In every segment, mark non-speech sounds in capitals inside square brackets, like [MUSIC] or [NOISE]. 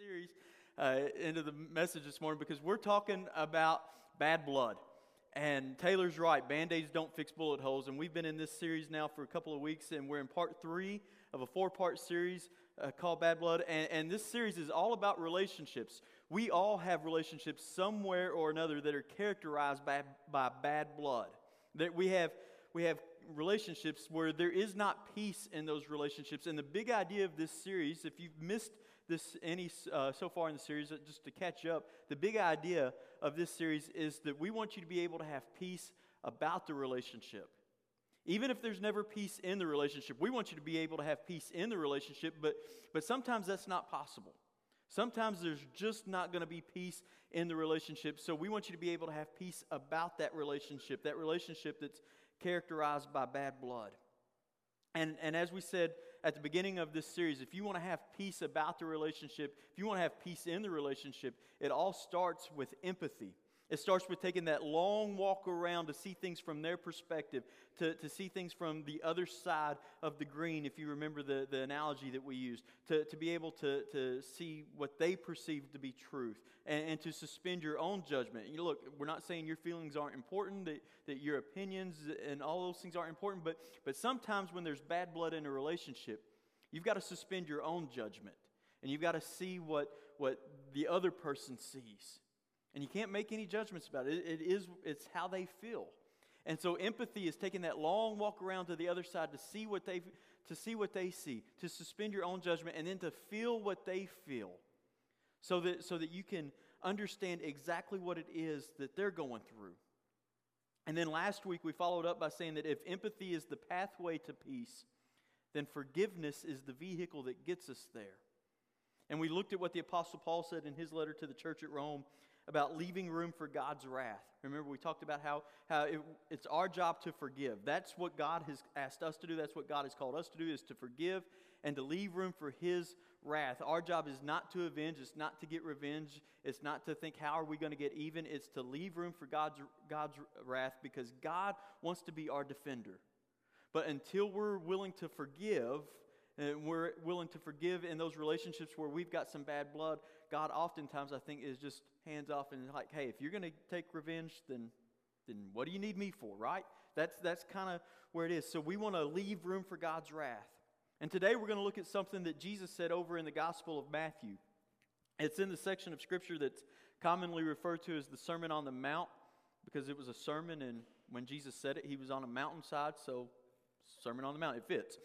series uh, into the message this morning because we're talking about bad blood. And Taylor's right, band aids don't fix bullet holes. And we've been in this series now for a couple of weeks, and we're in part three of a four part series uh, called Bad Blood. And, and this series is all about relationships. We all have relationships somewhere or another that are characterized by, by bad blood. That we have, we have relationships where there is not peace in those relationships. And the big idea of this series, if you've missed this any uh, so far in the series, uh, just to catch up, the big idea of this series is that we want you to be able to have peace about the relationship. Even if there's never peace in the relationship, we want you to be able to have peace in the relationship, but, but sometimes that's not possible. Sometimes there's just not going to be peace in the relationship. So we want you to be able to have peace about that relationship, that relationship that's characterized by bad blood. And, and as we said at the beginning of this series, if you want to have peace about the relationship, if you want to have peace in the relationship, it all starts with empathy. It starts with taking that long walk around to see things from their perspective, to, to see things from the other side of the green, if you remember the, the analogy that we used, to, to be able to, to see what they perceive to be truth, and, and to suspend your own judgment. You look, we're not saying your feelings aren't important, that, that your opinions and all those things aren't important, but, but sometimes when there's bad blood in a relationship, you've got to suspend your own judgment, and you've got to see what, what the other person sees. And you can't make any judgments about it. it. It is it's how they feel. And so empathy is taking that long walk around to the other side to see what they to see what they see, to suspend your own judgment and then to feel what they feel. So that so that you can understand exactly what it is that they're going through. And then last week we followed up by saying that if empathy is the pathway to peace, then forgiveness is the vehicle that gets us there. And we looked at what the Apostle Paul said in his letter to the church at Rome about leaving room for God's wrath. Remember, we talked about how, how it, it's our job to forgive. That's what God has asked us to do. That's what God has called us to do, is to forgive and to leave room for His wrath. Our job is not to avenge. It's not to get revenge. It's not to think, how are we going to get even? It's to leave room for God's, God's wrath because God wants to be our defender. But until we're willing to forgive, and we're willing to forgive in those relationships where we've got some bad blood, God oftentimes, I think, is just hands off and like, hey, if you're going to take revenge, then, then what do you need me for, right? That's, that's kind of where it is. So we want to leave room for God's wrath. And today we're going to look at something that Jesus said over in the Gospel of Matthew. It's in the section of Scripture that's commonly referred to as the Sermon on the Mount because it was a sermon, and when Jesus said it, he was on a mountainside, so Sermon on the Mount, it fits.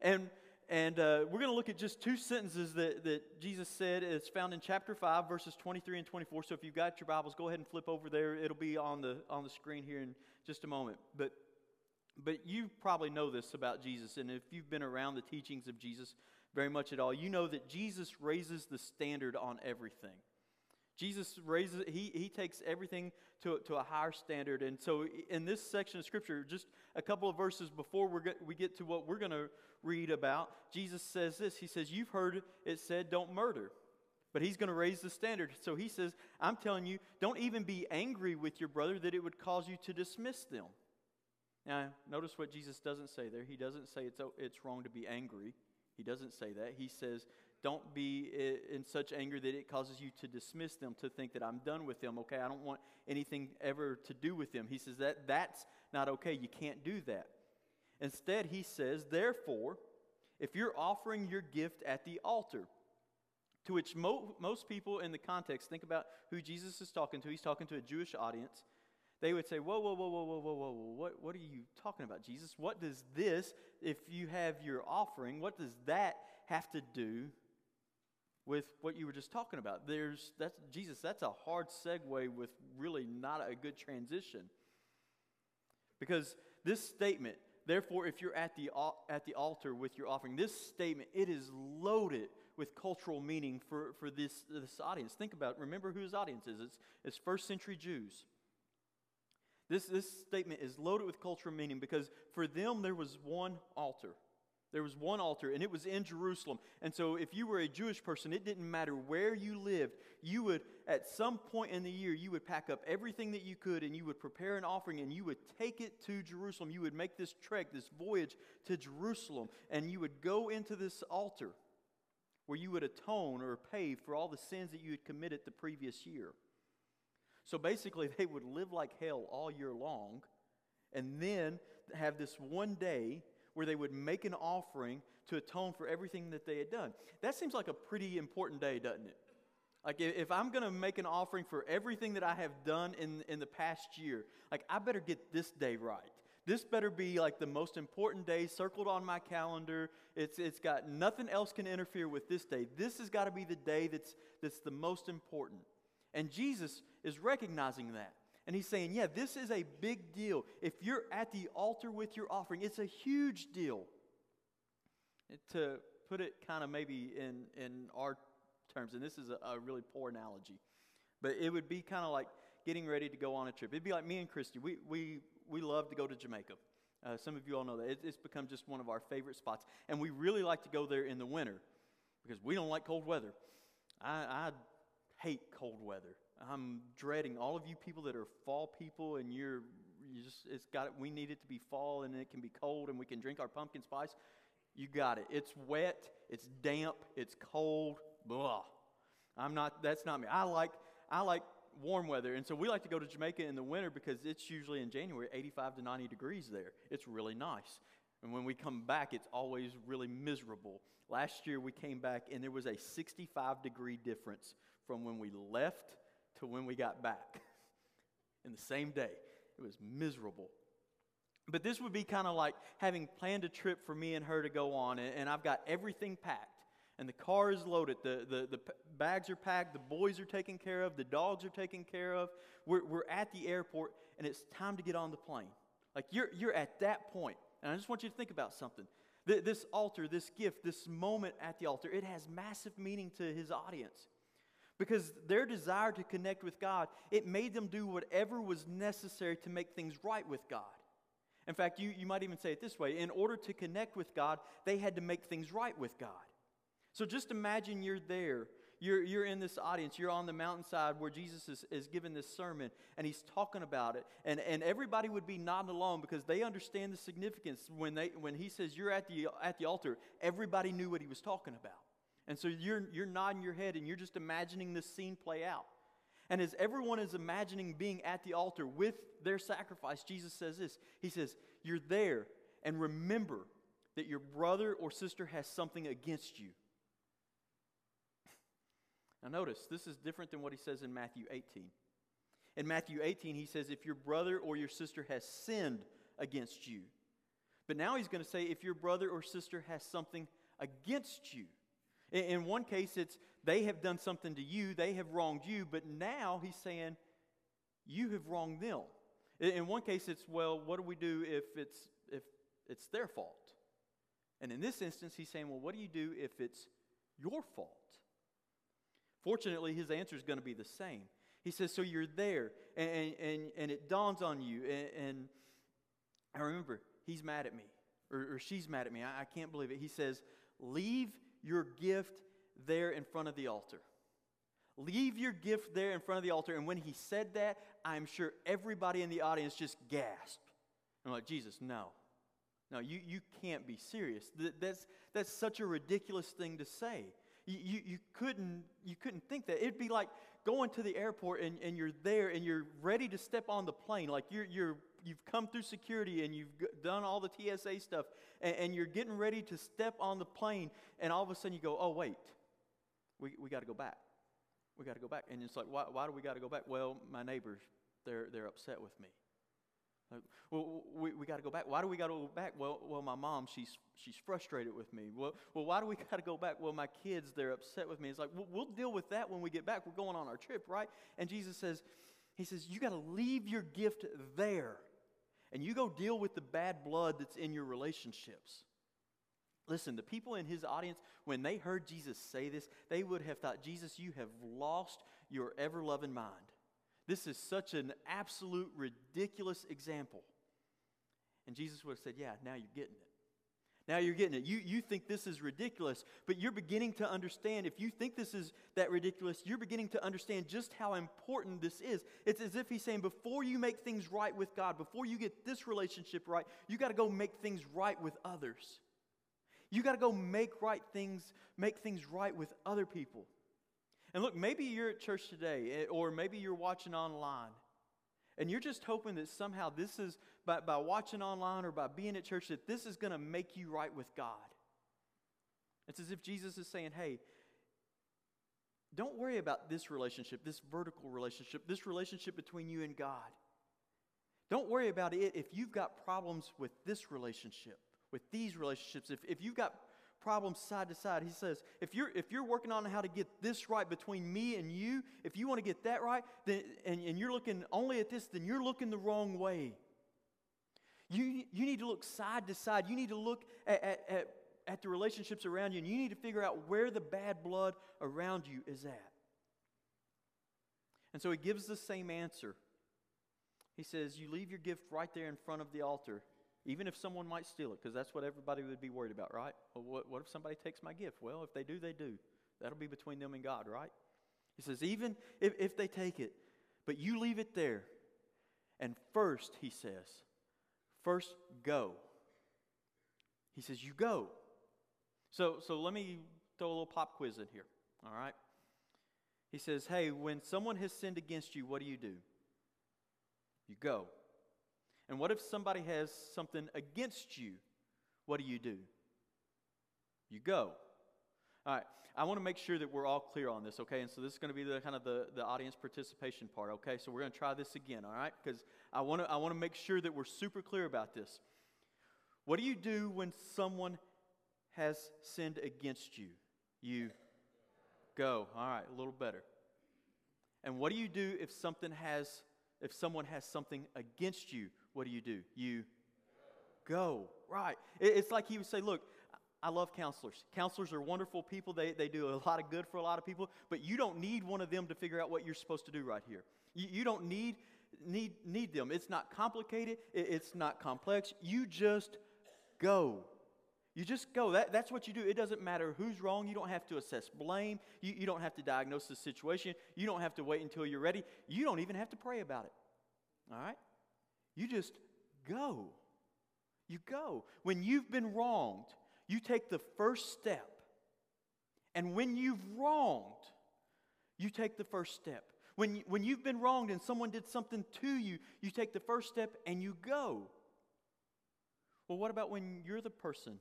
And and uh, we're going to look at just two sentences that, that Jesus said. It's found in chapter 5, verses 23 and 24. So if you've got your Bibles, go ahead and flip over there. It'll be on the, on the screen here in just a moment. But, but you probably know this about Jesus. And if you've been around the teachings of Jesus very much at all, you know that Jesus raises the standard on everything. Jesus raises, he, he takes everything to, to a higher standard. And so, in this section of Scripture, just a couple of verses before we we get to what we're going to read about, Jesus says this He says, You've heard it said, don't murder. But he's going to raise the standard. So he says, I'm telling you, don't even be angry with your brother that it would cause you to dismiss them. Now, notice what Jesus doesn't say there. He doesn't say it's, it's wrong to be angry. He doesn't say that. He says, don't be in such anger that it causes you to dismiss them, to think that I'm done with them. Okay, I don't want anything ever to do with them. He says that that's not okay. You can't do that. Instead, he says, therefore, if you're offering your gift at the altar, to which mo- most people in the context think about who Jesus is talking to, he's talking to a Jewish audience. They would say, Whoa, whoa, whoa, whoa, whoa, whoa, whoa, what, what are you talking about, Jesus? What does this, if you have your offering, what does that have to do with what you were just talking about. There's that's Jesus, that's a hard segue with really not a good transition. Because this statement, therefore, if you're at the, at the altar with your offering, this statement, it is loaded with cultural meaning for, for this, this audience. Think about. Remember who his audience is. It's, it's first century Jews. This, this statement is loaded with cultural meaning because for them there was one altar. There was one altar, and it was in Jerusalem. And so, if you were a Jewish person, it didn't matter where you lived. You would, at some point in the year, you would pack up everything that you could, and you would prepare an offering, and you would take it to Jerusalem. You would make this trek, this voyage to Jerusalem, and you would go into this altar where you would atone or pay for all the sins that you had committed the previous year. So basically, [LAUGHS] they would live like hell all year long and then have this one day where they would make an offering to atone for everything that they had done. That seems like a pretty important day, doesn't it? Like, if I'm going to make an offering for everything that I have done in, in the past year, like, I better get this day right. This better be like the most important day circled on my calendar. It's, it's got nothing else can interfere with this day. This has got to be the day that's, that's the most important. And Jesus is recognizing that. And he's saying, yeah, this is a big deal. If you're at the altar with your offering, it's a huge deal. To put it kind of maybe in, in our terms, and this is a, a really poor analogy, but it would be kind of like getting ready to go on a trip. It'd be like me and Christy. We, we, we love to go to Jamaica. Uh, some of you all know that. It, it's become just one of our favorite spots. And we really like to go there in the winter because we don't like cold weather. I, I hate cold weather. I'm dreading all of you people that are fall people and you're you just it's got it. we need it to be fall and it can be cold and we can drink our pumpkin spice. You got it. It's wet, it's damp, it's cold. Blah. I'm not that's not me. I like I like warm weather. And so we like to go to Jamaica in the winter because it's usually in January 85 to 90 degrees there. It's really nice. And when we come back, it's always really miserable. Last year we came back and there was a 65 degree difference from when we left to when we got back [LAUGHS] in the same day. It was miserable. But this would be kind of like having planned a trip for me and her to go on, and I've got everything packed and the car is loaded. The, the, the bags are packed. The boys are taken care of. The dogs are taken care of. We're, we're at the airport, and it's time to get on the plane. Like you're, you're at that. And I just want you to think about something. This altar, this gift, this moment at the altar, it has massive meaning to his audience. Because their desire to connect with God, it made them do whatever was necessary to make things right with God. In fact, you, you might even say it this way in order to connect with God, they had to make things right with God. So just imagine you're there. You're, you're in this audience. You're on the mountainside where Jesus is, is giving this sermon and he's talking about it. And, and everybody would be nodding along because they understand the significance. When, they, when he says you're at the, at the altar, everybody knew what he was talking about. And so you're, you're nodding your head and you're just imagining this scene play out. And as everyone is imagining being at the altar with their sacrifice, Jesus says this He says, You're there, and remember that your brother or sister has something against you. [LAUGHS] Now, notice, this is different than what he says in Matthew 18. In Matthew 18, he says, If your brother or your sister has sinned against you. But now he's going to say, If your brother or sister has something against you. In, one case, it's they have done something to you, they have wronged you, but now he's saying, You have wronged them. In, in one case, it's, Well, what do we do if it's, if it's their fault? And in this instance, he's saying, Well, what do you do if it's your fault? Fortunately, his answer is going to be the same. He says, So you're there, and, and, and it dawns on you. And, and I remember, he's mad at me, or, or she's mad at me. I, I can't believe it. He says, Leave your gift there in front of the altar. Leave your gift there in front of the altar. And when he said that, I'm sure everybody in the audience just gasped. I'm like, Jesus, no. No, you, you can't be serious. That's, that's such a ridiculous thing to say. You, you, you, couldn't, you couldn't think that. It'd be like going to the airport and, and you're there and you're ready to step on the plane. Like you're, you're, you've come through security and you've done all the TSA stuff and, and you're getting ready to step on the plane. And all of a sudden you go, oh, wait, we, we got to go back. We got to go back. And it's like, why, why do we got to go back? Well, my neighbors, they're, they're upset with me. Well, we, we got to go back. Why do we got to go back? Well, well, my mom, she's, she's frustrated with me. Well, well, why do we [LAUGHS] got to go back? Well, my kids, they're upset with me. It's like, well, we'll deal with that when we get back. We're going on our trip, right? And Jesus says, He says, you got to leave your gift there. And you go deal with the bad blood that's in your relationships. Listen, the people in his audience, when they heard Jesus say this, they would have thought, Jesus, you have lost your ever loving mind. This is such an absolute ridiculous example. And Jesus would have said, Yeah, now you're getting it. Now you're getting it. You, you think this is ridiculous, but you're beginning to understand. If you think this is that ridiculous, you're beginning to understand just how important this is. It's as if he's saying, before you make things right with God, before you get this relationship right, you got to go make things right with others. You got to go make right things, make things right with other people. And look, maybe you're at church today, eh, or maybe you're watching online, and you're just hoping that somehow this is, by, by watching online or by being at church, that this is going to make you right with God. It's as if Jesus is saying, hey, don't worry about this relationship, this vertical relationship, this relationship between you and God. Don't worry about it if you've got problems with this relationship, with these relationships. If, if you've got problems side to side, he says, if you're, if you're working on how to get this right between me and you, if you want to get that right, then, and, and you're looking only at this, then you're looking the wrong way. You, you need to look side to side. You need to look at, at, at, at the relationships around you, and you need to figure out where the bad blood around you is at. And so he gives the same answer he says, You leave your gift right there in front of the altar, even if someone might steal it, because that's what everybody would be worried about, right? Well, what, what if somebody takes my gift? Well, if they do, they do. That'll be between them and God, right? He says, Even if, if they take it, but you leave it there. And first, he says, First, go. He says, You go. So, so let me throw a little pop quiz in here, all right? He says, Hey, when someone has sinned against you, what do you do? You go. And what if somebody has something against you? What do you do? You go. All right. I want to make sure that we're all clear on this, okay? And so this is going to be the kind of the, the audience participation part, okay? So we're going to try this again, all right? Because I want to I want to make sure that we're super clear about this. What do you do when someone has sinned against you? You go. All right, a little better. And what do you do if something has if someone has something against you, what do you do? You go. Right. It's like he would say, Look, I love counselors. Counselors are wonderful people. They, they do a lot of good for a lot of people, but you don't need one of them to figure out what you're supposed to do right here. You, you don't need, need, need them. It's not complicated, it's not complex. You just go. You just go. That, that's what you do. It doesn't matter who's wrong. You don't have to assess blame. You, you don't have to diagnose the situation. You don't have to wait until you're ready. You don't even have to pray about it. All right? You just go. You go. When you've been wronged, you take the first step. And when you've wronged, you take the first step. When, you, when you've been wronged and someone did something to you, you take the first step and you go. Well, what about when you're the person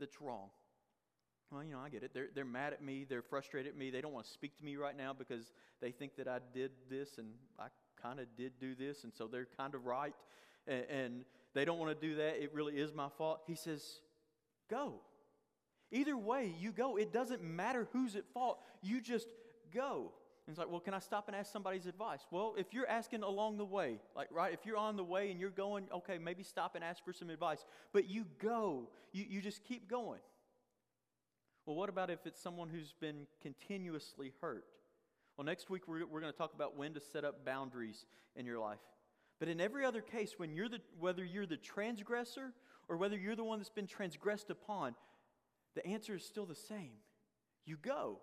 that's wrong. Well, you know, I get it. They're, they're mad at me. They're frustrated at me. They don't want to speak to me right now because they think that I did this and I kind of did do this, and so they're kind of right. And, and they don't want to do that. It really is my fault. He says, Go. Either way, you go. It doesn't matter who's at fault. You just go. And it's like, well, can I stop and ask somebody's advice? Well, if you're asking along the way, like, right, if you're on the way and you're going, okay, maybe stop and ask for some advice. But you go, you, you just keep going. Well, what about if it's someone who's been continuously hurt? Well, next week we're, we're going to talk about when to set up boundaries in your life. But in every other case, when you're the, whether you're the transgressor or whether you're the one that's been transgressed upon, the answer is still the same. You go.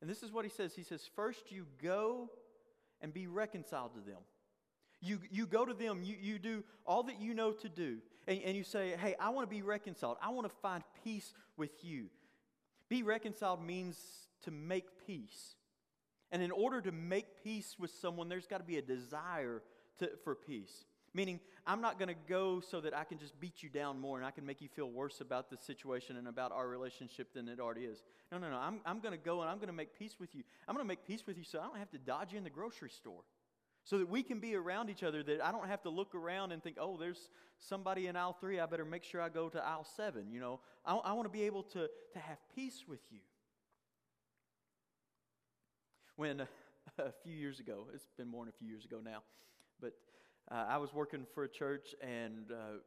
And this is what he says He says, First, you go and be reconciled to them. You, you go to them, you, you do all that you know to do, and, and you say, Hey, I want to be reconciled. I want to find peace with you. Be reconciled means to make peace. And in order to make peace with someone, there's got to be a desire to, for peace. Meaning, I'm not going to go so that I can just beat you down more and I can make you feel worse about the situation and about our relationship than it already is. No, no, no. I'm, I'm going to go and I'm going to make peace with you. I'm going to make peace with you so I don't have to dodge you in the grocery store. So that we can be around each other, that I don't have to look around and think, oh, there's somebody in aisle three. I better make sure I go to aisle seven. You know, I, I want to be able to, to have peace with you. When [LAUGHS] a few years ago, it's been more than a few years ago now, but uh, I was working for a church and uh,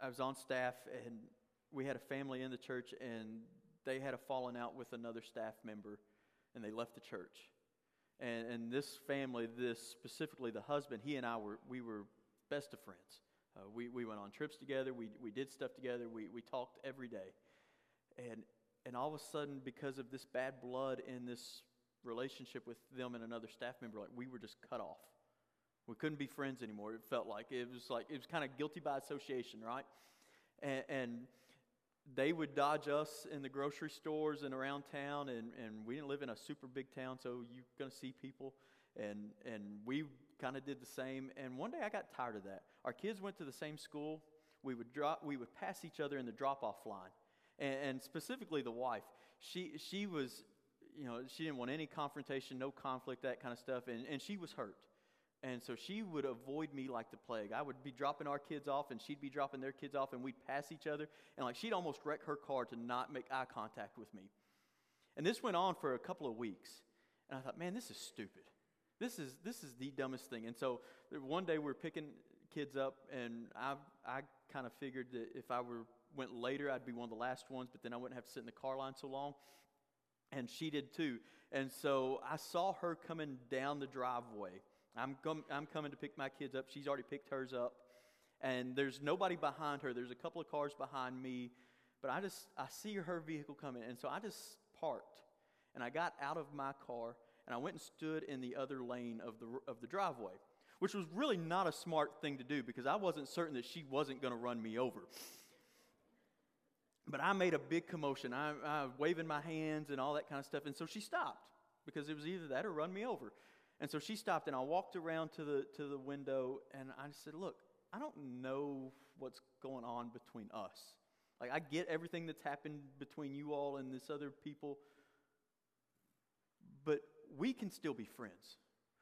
I was on staff, and we had a family in the church, and they had a falling out with another staff member, and they left the church. And, and this family, this specifically the husband, he and I were we were best of friends. Uh, we, we went on trips together. We, we did stuff together. We, we talked every day. And, and all of a sudden, because of this bad blood in this relationship with them and another staff member, like we were just cut off. We couldn't be friends anymore. It felt like it was like it was kind of guilty by association, right? And, and they would dodge us in the grocery stores and around town, and, and we didn't live in a super big town, so you're going to see people. And, and we kind of did the same. And one day I got tired of that. Our kids went to the same school. We would, drop, we would pass each other in the drop off line. And, and specifically the wife. She, she was, you know, she didn't want any confrontation, no conflict, that kind of stuff. And, and she was hurt. And so she would avoid me like the plague. I would be dropping our kids off, and she'd be dropping their kids off, and we'd pass each other. And like she'd almost wreck her car to not make eye contact with me. And this went on for a couple of weeks. And I thought, man, this is stupid. This is this is the dumbest thing. And so one day we are picking kids up, and I I kind of figured that if I were went later, I'd be one of the last ones, but then I wouldn't have to sit in the car line so long. And she did too. And so I saw her coming down the driveway I'm, com- I'm coming to pick my kids up. She's already picked hers up. And there's nobody behind her. There's a couple of cars behind me. But I just, I see her vehicle coming. And so I just parked. And I got out of my car and I went and stood in the other lane of the, of the driveway, which was really not a smart thing to do because I wasn't certain that she wasn't going to run me over. But I made a big commotion. I, I waving my hands and all that kind of stuff. And so she stopped because it was either that or run me over. And so she stopped, and I walked around to the, to the window, and I said, Look, I don't know what's going on between us. Like, I get everything that's happened between you all and this other people, but we can still be friends.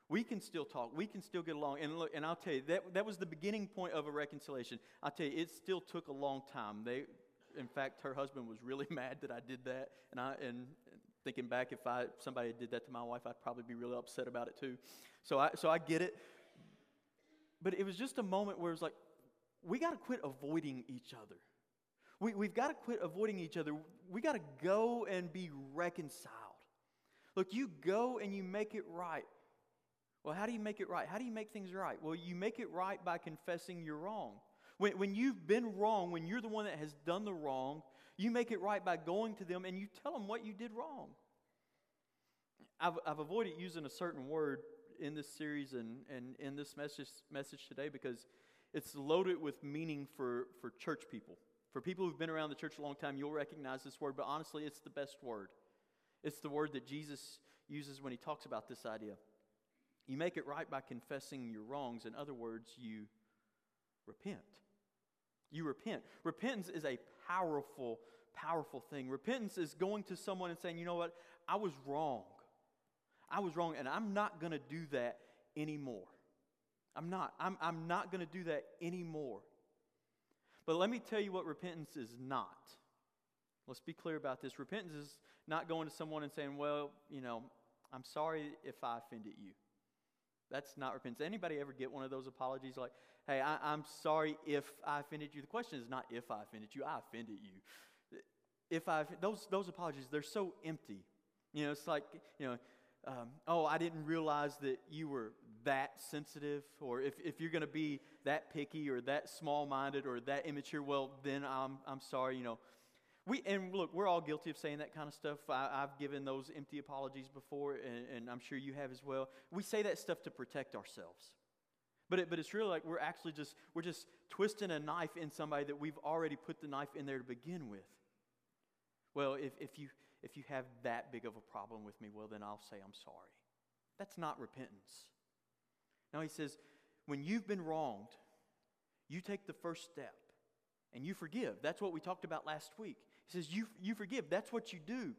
We can still talk. We can still get along. And look, and I'll tell you, that, that was the beginning point of a reconciliation. I'll tell you, it still took a long time. They, in fact, her husband was really [LAUGHS] mad that I did that. And, I, and Thinking back, if I, somebody did that to my wife, I'd probably be really upset about it too. So I, so I get it. But it was just a moment where it was like, we got to quit avoiding each other. We, we've got to quit avoiding each other. We got to go and be reconciled. Look, you go and you make it right. Well, how do you make it right? How do you make things right? Well, you make it right by confessing you're wrong. When, when you've been wrong, when you're the one that has done the wrong, you make it right by going to them and you tell them what you did wrong. I've, I've avoided using a certain word in this series and, and in this message, message today because it's loaded with meaning for, for church people. For people who've been around the church a long time, you'll recognize this word, but honestly, it's the best word. It's the word that Jesus uses when he talks about this idea. You make it right by confessing your wrongs. In other words, you repent. You repent. Repentance is a powerful, powerful thing. Repentance is going to someone and saying, you know what? I was wrong. I was wrong, and I'm not going to do that anymore. I'm not. I'm, I'm not going to do that anymore. But let me tell you what repentance is not. Let's be clear about this. Repentance is not going to someone and saying, well, you know, I'm sorry if I offended you. That's not repentance. Anybody ever get one of those apologies like, hey, I, am sorry if I offended you? The question is not if I offended you, I offended you. If I, those, those apologies, they're so empty. You know, it's like, you know, um, oh, I didn't realize that you were that sensitive, or if, if you're going to be that picky or that small minded or that immature, well, then I'm, I'm sorry, you know. We, and look, we're all guilty of saying that kind of stuff. I, have given those empty apologies before, and, and, I'm sure you have as well. We say that stuff to protect ourselves. But, it, but it's really like we're actually just, we're just twisting a knife in somebody that we've already put the knife in there to begin with. Well, if, if, you, if you have that big of a problem with me, well, then I'll say I'm sorry. That's not repentance. Now he says, when you've been wronged, you take the first step and you forgive. That's what we talked about last week. He says, You, you forgive. That's what you do.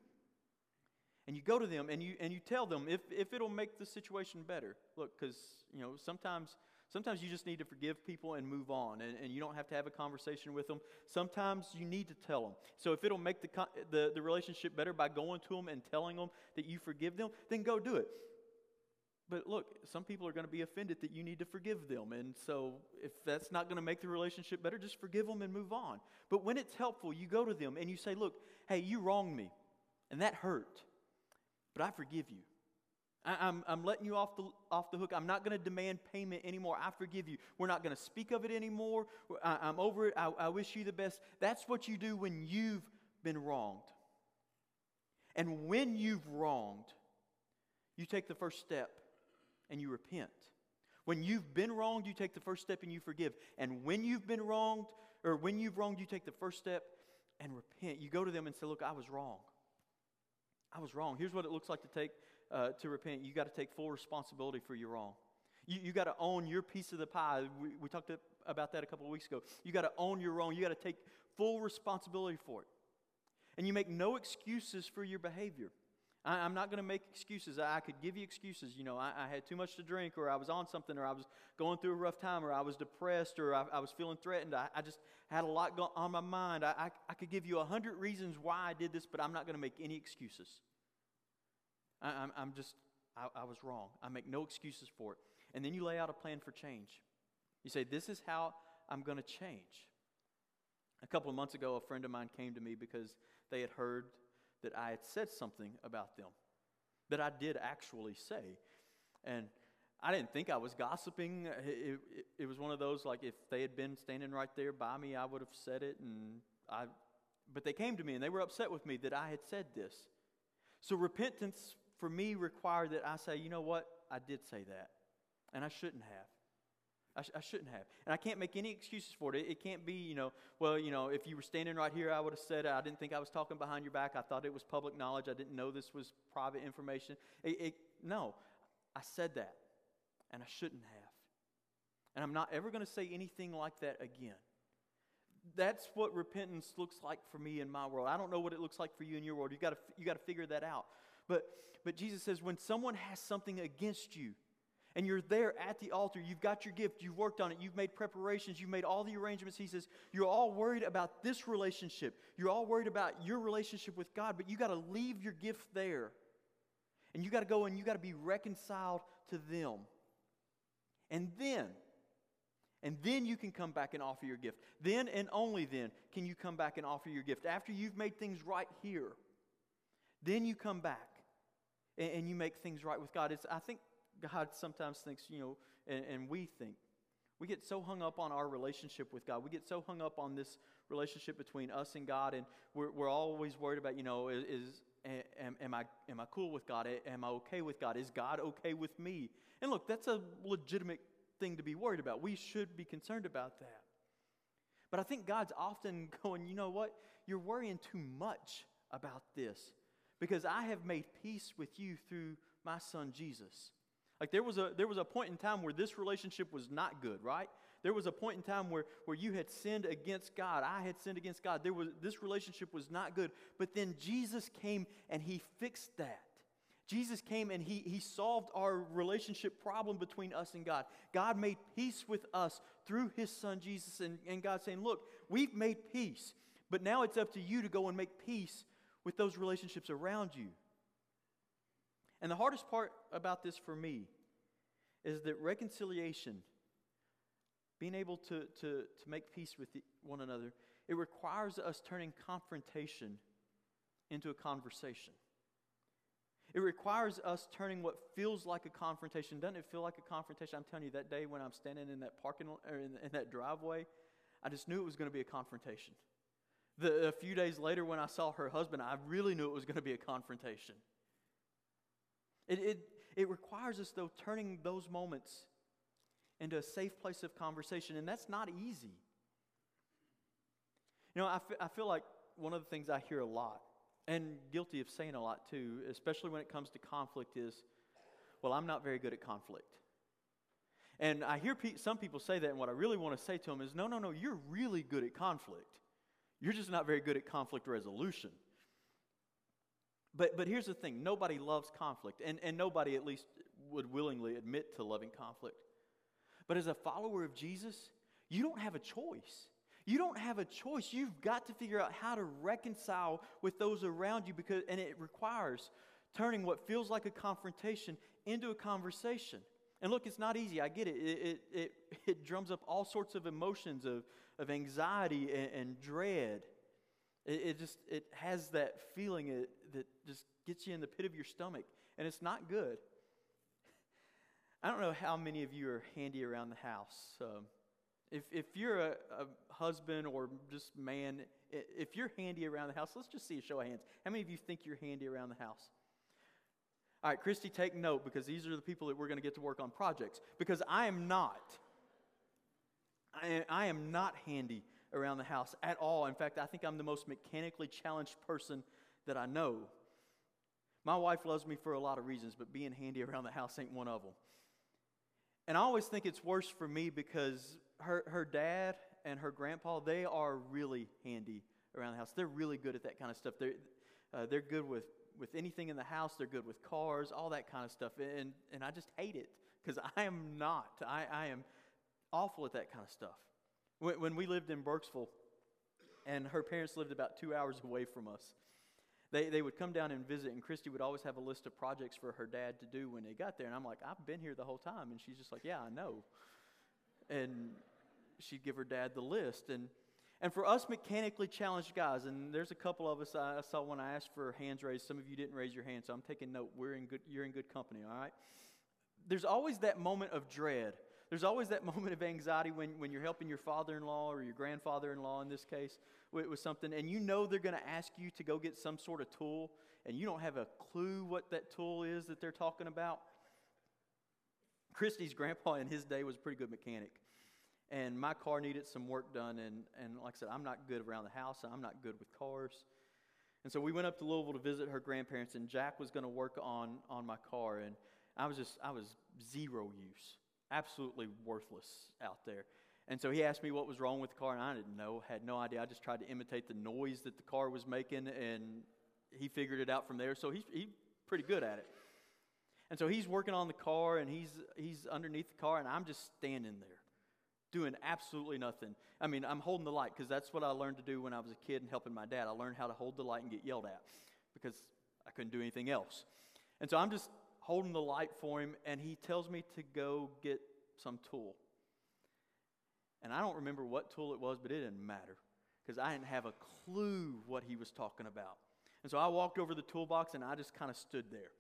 And you go to them and you, and you tell them if, if it'll make the situation better. Look, because, you know, sometimes, sometimes you just need to forgive people and move on, and, and you don't have to have a conversation with them. Sometimes you need to tell them. So if it'll make the, the, the relationship better by going to them and telling them that you forgive them, then go do it. But look, some people are going to be offended that you need to forgive them. And so if that's not going to make the relationship better, just forgive them and move on. But when it's helpful, you go to them and you say, Look, hey, you wronged me, and that hurt, but I forgive you. I, am I'm letting you off the, off the hook. I'm not going to demand payment anymore. I forgive you. We're not going to speak of it anymore. I, am over it. I, I wish you the best. That's what you do when you've been wronged. And when you've wronged, you take the first step and you repent. When you've been wronged, you take the first step and you forgive. And when you've been wronged, or when you've wronged, you take the first step and repent. You go to them and say, Look, I was wrong. I was wrong. Here's what it looks like to take uh, to repent. You got to take full responsibility for your wrong. You, you got to own your piece of the pie. We, we talked about that a couple of weeks ago. You got to own your wrong. You got to take full responsibility for it. And you make no excuses for your behavior. I, am not going to make excuses. I, I, could give you excuses. You know, I, I, had too much to drink, or I was on something, or I was going through a rough time, or I was depressed, or I, I was feeling threatened. I, just had a lot go- on my mind. I, I, could give you a hundred reasons why I did this, but I'm not going to make any excuses. I, am I'm, just, I, I was wrong. I make no excuses for it. And then you lay out a plan for change. You say, This is how I'm going to change. A couple of months ago, a friend of mine came to me because they had heard that I had said something about them that I did actually say. And I didn't think I was gossiping. It, it, it, was one of those like if they had been standing right there by me, I would have said it. And I, but they came to me and they were upset with me that I had said this. So repentance for me required that I say, you know what, I did say that, and I shouldn't have. I, sh- I, shouldn't have. And I can't make any excuses for it. it. It can't be, you know, well, you know, if you were standing right here, I would have said, I didn't think I was talking behind your back. I thought it was public knowledge. I didn't know this was private information. It, it, no, I said that, and I shouldn't have. And I'm not ever going to say anything like that again. That's what repentance looks like for me in my world. I don't know what it looks like for you in your world. You got to you got to figure that out. But but Jesus says when someone has something against you, and you're there at the altar. You've got your gift. You've worked on it. You've made preparations. You've made all the arrangements. He says, You're all worried about this relationship. You're all worried about your relationship with God, but you got to leave your gift there. And you got to go and you got to be reconciled to them. And then, and then you can come back and offer your gift. Then and only then can you come back and offer your gift. After you've made things right here, then you come back and, and you make things right with God. It's, I think God sometimes thinks, you know, and, and we think, we get so hung up on our relationship with God. We get so hung up on this relationship between us and God, and we're, we're always worried about, you know, is, is am, am, I, am I cool with God? Am I okay with God? Is God okay with me? And look, that's a legitimate thing to be worried about. We should be concerned about that. But I think God's often [LAUGHS] going, you know what? You're worrying too much about this because I have made peace with you through my son Jesus. Like there was a there was a point in time where this relationship was not good, right? There was a point in time where, where you had sinned against God. I had sinned against God. There was this relationship was not good. But then Jesus came and he fixed that. Jesus came and he, he solved our relationship problem between us and God. God made peace with us through his son Jesus. And, and God saying, Look, we've made peace, but now it's up to you to go and make peace with those relationships around you. And the hardest part about this for me is that reconciliation, being able to, to, to make peace with one another, it requires us turning confrontation into a conversation. It requires us turning what feels like a confrontation. Doesn't it feel like a confrontation? I'm telling you, that day when I'm standing in that parking or in, in that driveway, I just knew it was going to be a confrontation. The, a few days later, when I saw her husband, I really knew it was going to be a confrontation. It, it, it requires us, though, turning those moments into a safe place of conversation, and that's not easy. You know, I, f- I feel like one of the things I hear a lot, and guilty of saying a lot too, especially when it comes to conflict, is, well, I'm not very good at conflict. And I hear pe- some people say that, and what I really want to say to them is, no, no, no, you're really good at conflict. You're just not very good at conflict resolution. But, but here's the thing nobody loves conflict, and, and nobody at least would willingly admit to loving conflict. But as a follower of Jesus, you don't have a choice. You don't have a choice. You've got to figure out how to reconcile with those around you because and it requires turning what feels like a confrontation into a conversation. And look, it's not easy. I get it. It, it, it, [LAUGHS] it drums up all sorts of emotions of, of anxiety and, and dread. It, it, just it has that feeling it, that just gets you in the pit of your stomach, and it's not good. [LAUGHS] I don't know how many of you are handy around the house. Um, if, if you're a, a, husband or just man, if you're handy around the house, let's just see a show of hands. How many of you think you're handy around the house? All right, Christy, take note because these are the people that we're going to get to work on projects. Because I am not. I, am not handy around the house at all. In fact, I think I'm the most mechanically challenged person that I know. My wife loves me for a lot of reasons, but being handy around the house ain't one of them. And I always think it's worse for me because her, her dad and her grandpa, they are really handy around the house. They're really good at that kind of stuff. They're, uh, they're good with, with anything in the house. They're good with cars, all that kind of stuff. And, and I just hate it because I am not. I, I am awful at that kind of stuff. When, when we lived in Burkesville, and her parents lived about two hours away from us, they, they would come down and visit, and Christy would always have a list of projects for her dad to do when they got there. And I'm like, I've been here the whole time. And she's just like, Yeah, I know. And she'd give her dad the list. And, and for us mechanically challenged guys, and there's a couple of us I, saw when I asked for hands raised, some of you didn't raise your hand, so I'm taking note. We're in good, you're in good company, all right? There's always that moment of dread. There's always that [LAUGHS] moment of anxiety when, when you're helping your father in law or your grandfather in law in this case with, with something, and you know they're going to ask you to go get some sort of tool, and you don't have a clue what that tool is that they're talking about. Christy's grandpa in his day was a pretty good mechanic. And my car needed some work done, and, and like I said, I'm not good around the house, I'm not good with cars. And so we went up to Louisville to visit her grandparents, and Jack was going to work on, on my car, and I was just, I was zero use, absolutely worthless out there. And so he asked me what was wrong with the car, and I didn't know, had no idea. I just tried to imitate the noise that the car was making, and he figured it out from there. So he's, he's pretty good at it. And so he's working on the car, and he's, he's underneath the car, and I'm just standing there doing absolutely nothing. I mean, I'm holding the light because that's what I learned to do when I was a kid and helping my dad. I learned how to hold the light and get yelled at because I couldn't do anything else. And so I'm just holding the light for him, and he tells me to go get some tool. And I don't remember what tool it was, but it didn't matter because I didn't have a clue what he was talking about. And so I walked over the toolbox and I just kind of stood there.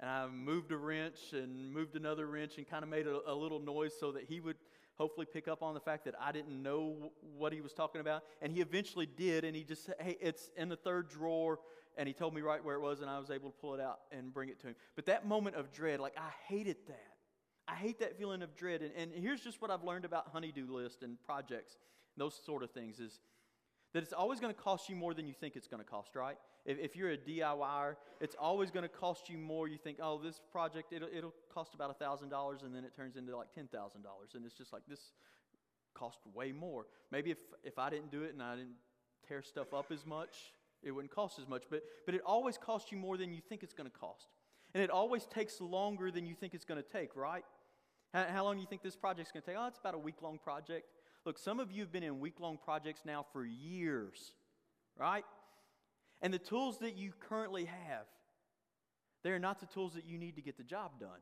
And I moved a wrench and moved another wrench and kind of made a, a little noise so that he would hopefully pick up on the fact that I didn't know what he was talking about. And he eventually did, and he just said, Hey, it's in the third drawer. And he told me right where it was, and I was able to pull it out and bring it to him. But that moment of dread, like, I hated that. I hate that feeling of dread. And, and here's just what I've learned about honeydew list and projects, those sort of things is that it's always going to cost you more than you think it's going to cost, right? If, if you're a DIYer, it's always going to cost you more. You think, oh, this project, it'll, it'll cost about $1,000, and then it turns into like $10,000. And it's just like, this cost way more. Maybe if, if I didn't do it and I didn't tear stuff up as much, it wouldn't cost as much. But, but it always costs you more than you think it's going to cost. And it always takes longer than you think it's going to take, right? How, how long do you think this project's going to take? Oh, it's about a week long project. Look, some of you have been in week long projects now for years, right? And the tools that you currently have, they are not the tools that you need to get the job done.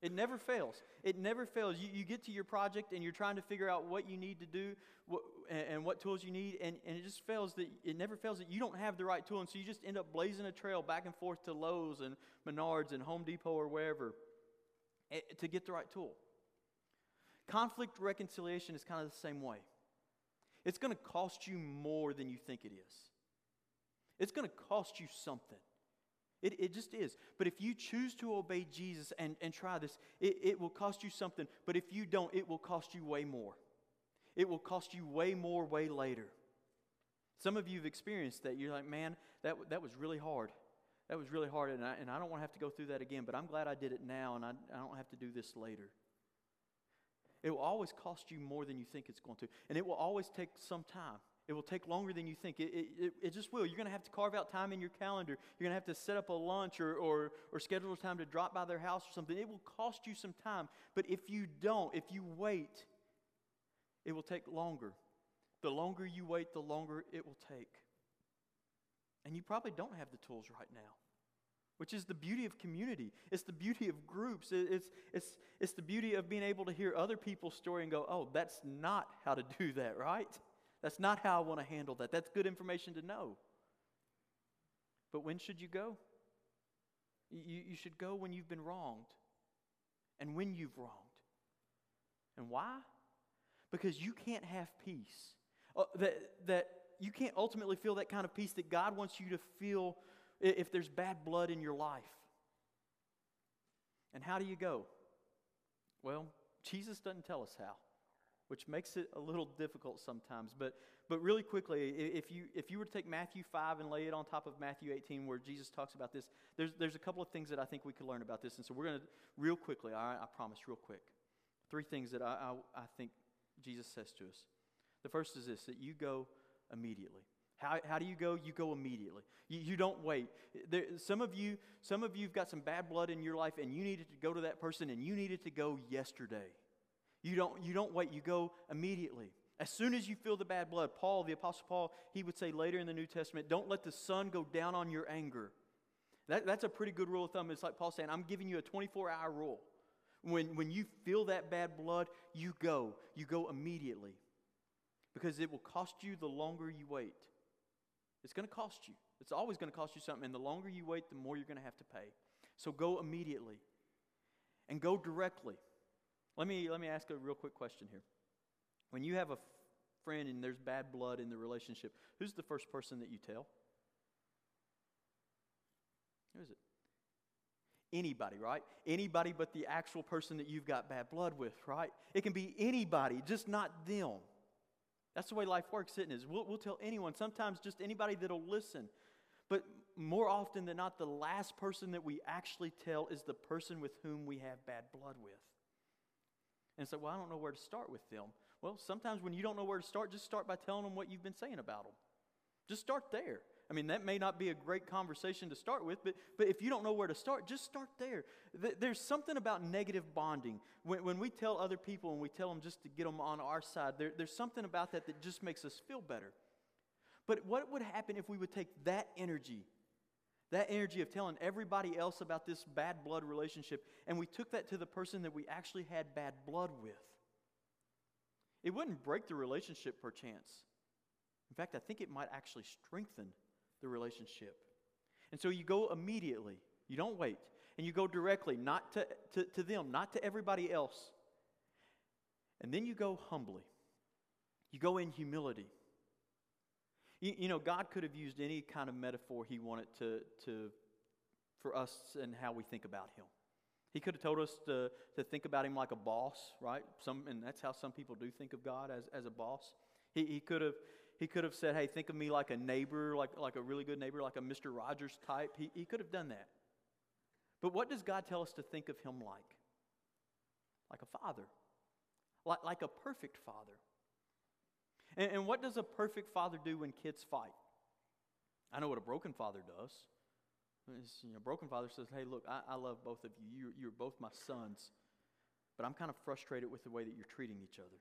It never fails. It never fails. You, you get to your project and you're trying to figure out what you need to do what, and, and, what tools you need, and, and it just fails that it never fails that you don't have the right tool, and so you just end up blazing a trail back and forth to Lowe's and Menards and Home Depot or wherever eh, to get the right tool. Conflict reconciliation is kind of the same way. It's going to cost you more than you think it is. It's going to cost you something. It, it just is. But if you choose to obey Jesus and, and try this, it, it will cost you something. But if you don't, it will cost you way more. It will cost you way more way later. Some of you have experienced that. You're like, man, that, that was really hard. That was really hard, and I, and I don't want to have to go through that again, but I'm glad I did it now, and I, I don't have to do this later. It will always cost you more than you think it's going to. And it will always take some time. It will take longer than you think. It, it, it just will. You're going to have to carve out time in your calendar. You're going to have to set up a lunch or, or, or schedule time to drop by their house or something. It will cost you some time. But if you don't, if you wait, it will take longer. The longer you wait, the longer it will take. And you probably don't have the tools right now which is the beauty of community. It's the beauty of groups. It's, it's, it's the beauty of being able to hear other people's story and go, oh, that's not how to do that, right? That's not how I want to handle that. That's good information to know. But when should you go? You, you should go when you've been wronged and when you've wronged. And why? Because you can't have peace. Uh, that, that you can't ultimately feel that kind of peace that God wants you to feel if there's bad blood in your life. And how do you go? Well, Jesus doesn't tell us how. which makes it a little difficult sometimes. But, but really quickly, if you, if you were to take Matthew 5 and lay it on top of Matthew 18, where Jesus talks about this, there's, there's a couple of things that I think we could learn about this. And so we're going to, real quickly, all right, I promise, real quick. Three things that I, I, I think Jesus says to us. The first is this that you go immediately. How, how do you go? You go immediately. You, you don't wait. There, some of you, some of you've got some bad blood in your life, and you needed to go to that person, and you needed to go yesterday. You don't, you don't wait, you go immediately. As soon as you feel the bad blood, Paul, the Apostle Paul, he would say later in the New Testament, don't let the sun go down on your anger. That, that's a pretty good rule of thumb. It's like Paul saying, I'm giving you a 24 hour rule. When, when you feel that bad blood, you go. You go immediately. Because it will cost you the longer you wait. It's going to cost you. It's always going to cost you something. And the longer you wait, the more you're going to have to pay. So go immediately. And go directly. Let me, let me ask a real quick question here. When you have a friend and there's bad blood in the relationship, who's the first person that you tell? Who is it? Anybody, right? Anybody but the actual person that you've got bad blood with, right? It can be anybody, just not them. That's the way life works, isn't it? We'll, we'll tell anyone, sometimes just anybody that'll listen. But more often than not, the last person that we actually tell is the person with whom we have bad blood with. And say, well, I don't know where to start with them. Well, sometimes when you don't know where to start, just start by telling them what you've been saying about them. Just start there. I mean, that may not be a great conversation to start with, but, but if you don't know where to start, just start there. There's something about negative bonding. When, when we tell other people and we tell them just to get them on our side, there, there's something about that that just makes us feel better. But what would happen if we would take that energy that energy of telling everybody else about this bad blood relationship, and we took that to the person that we actually had bad blood with. It wouldn't break the relationship perchance. In fact, I think it might actually strengthen the relationship. And so you go immediately, you don't wait, and you go directly, not to, to, to them, not to everybody else. And then you go humbly, you go in humility. You, you, know, God could have used any kind of metaphor He wanted to, to, for us and how we think about Him. He could have told us to, to think about Him like a boss, right? Some, and that's how some people do think of God as, as a boss. He, he, could have, he could have said, hey, think of me like a neighbor, like, like a really good neighbor, like a Mr. Rogers type. He, he could have done that. But what does God tell us to think of Him like? Like a father, like, like a perfect father. And, and what does a perfect father do when kids fight? I know what a broken father does. It's, you know, broken father says, Hey, look, I, I love both of you. you. You're both my sons, but I'm kind of frustrated with the way that you're treating each other.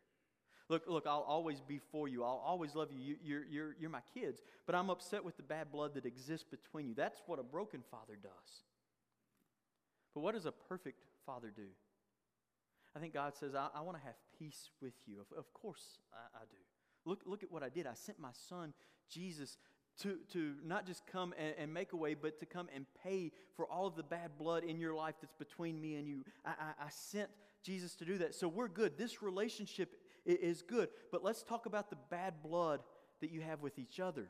Look, look, I'll always be for you. I'll always love you. you you're, you're, you're my kids, but I'm upset with the bad blood that exists between you. That's what a broken father does. But what does a perfect father do? I think God says, I, I want to have peace with you. Of, of course, I, I do. Look, look at what I did. I sent my son, Jesus, to, to not just come and, and, make a way, but to come and pay for all of the bad blood in your life that's between me and you. I, I, I sent Jesus to do that. So we're good. This relationship is good. But let's talk about the bad blood that you have with each other.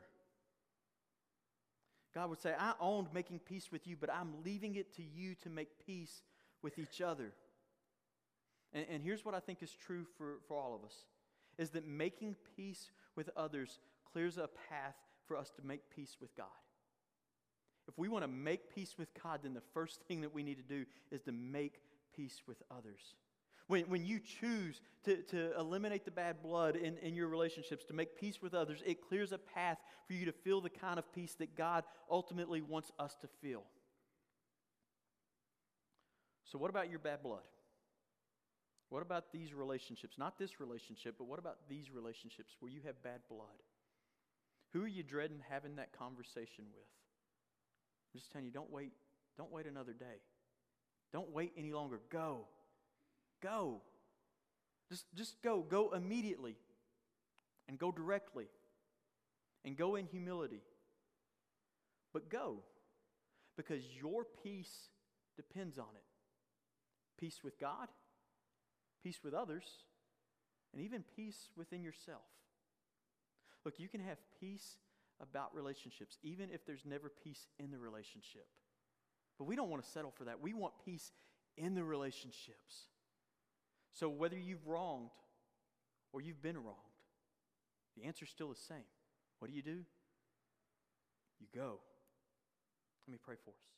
God would say, I owned making peace with you, but I'm leaving it to you to make peace with each other. And, and here's what I think is true for, for all of us is that making peace with others clears a path for us to make peace with God. If we want to make peace with God, then the first [LAUGHS] thing that we need to do is to make peace with others. When, when you choose to, to eliminate the bad blood in, in your relationships, to make peace with others, it clears a path for you to feel the kind of peace that God ultimately wants us to feel. So, what about your bad blood? What about these relationships? Not this relationship, but what about these relationships where you have bad blood? Who are you dreading having that conversation with? I'm just telling you, don't wait. Don't wait another day. Don't wait any longer. Go. Go. Just, just go. Go immediately. And go directly. And go in humility. But go. Because your peace depends on it. Peace with God peace with others, and even peace within yourself. Look, you can have peace about relationships, even if there's never peace in the relationship. But we don't want to settle for that. We want peace in the relationships. So whether you've wronged or you've been wronged, the answer's still the same. What do you do? You go. Let me pray for us.